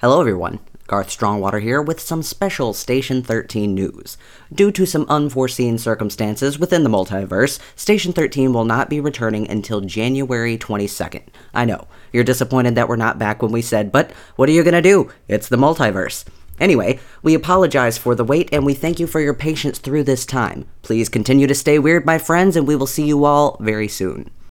Hello, everyone. Garth Strongwater here with some special Station 13 news. Due to some unforeseen circumstances within the multiverse, Station 13 will not be returning until January 22nd. I know, you're disappointed that we're not back when we said, but what are you gonna do? It's the multiverse. Anyway, we apologize for the wait and we thank you for your patience through this time. Please continue to stay weird, my friends, and we will see you all very soon.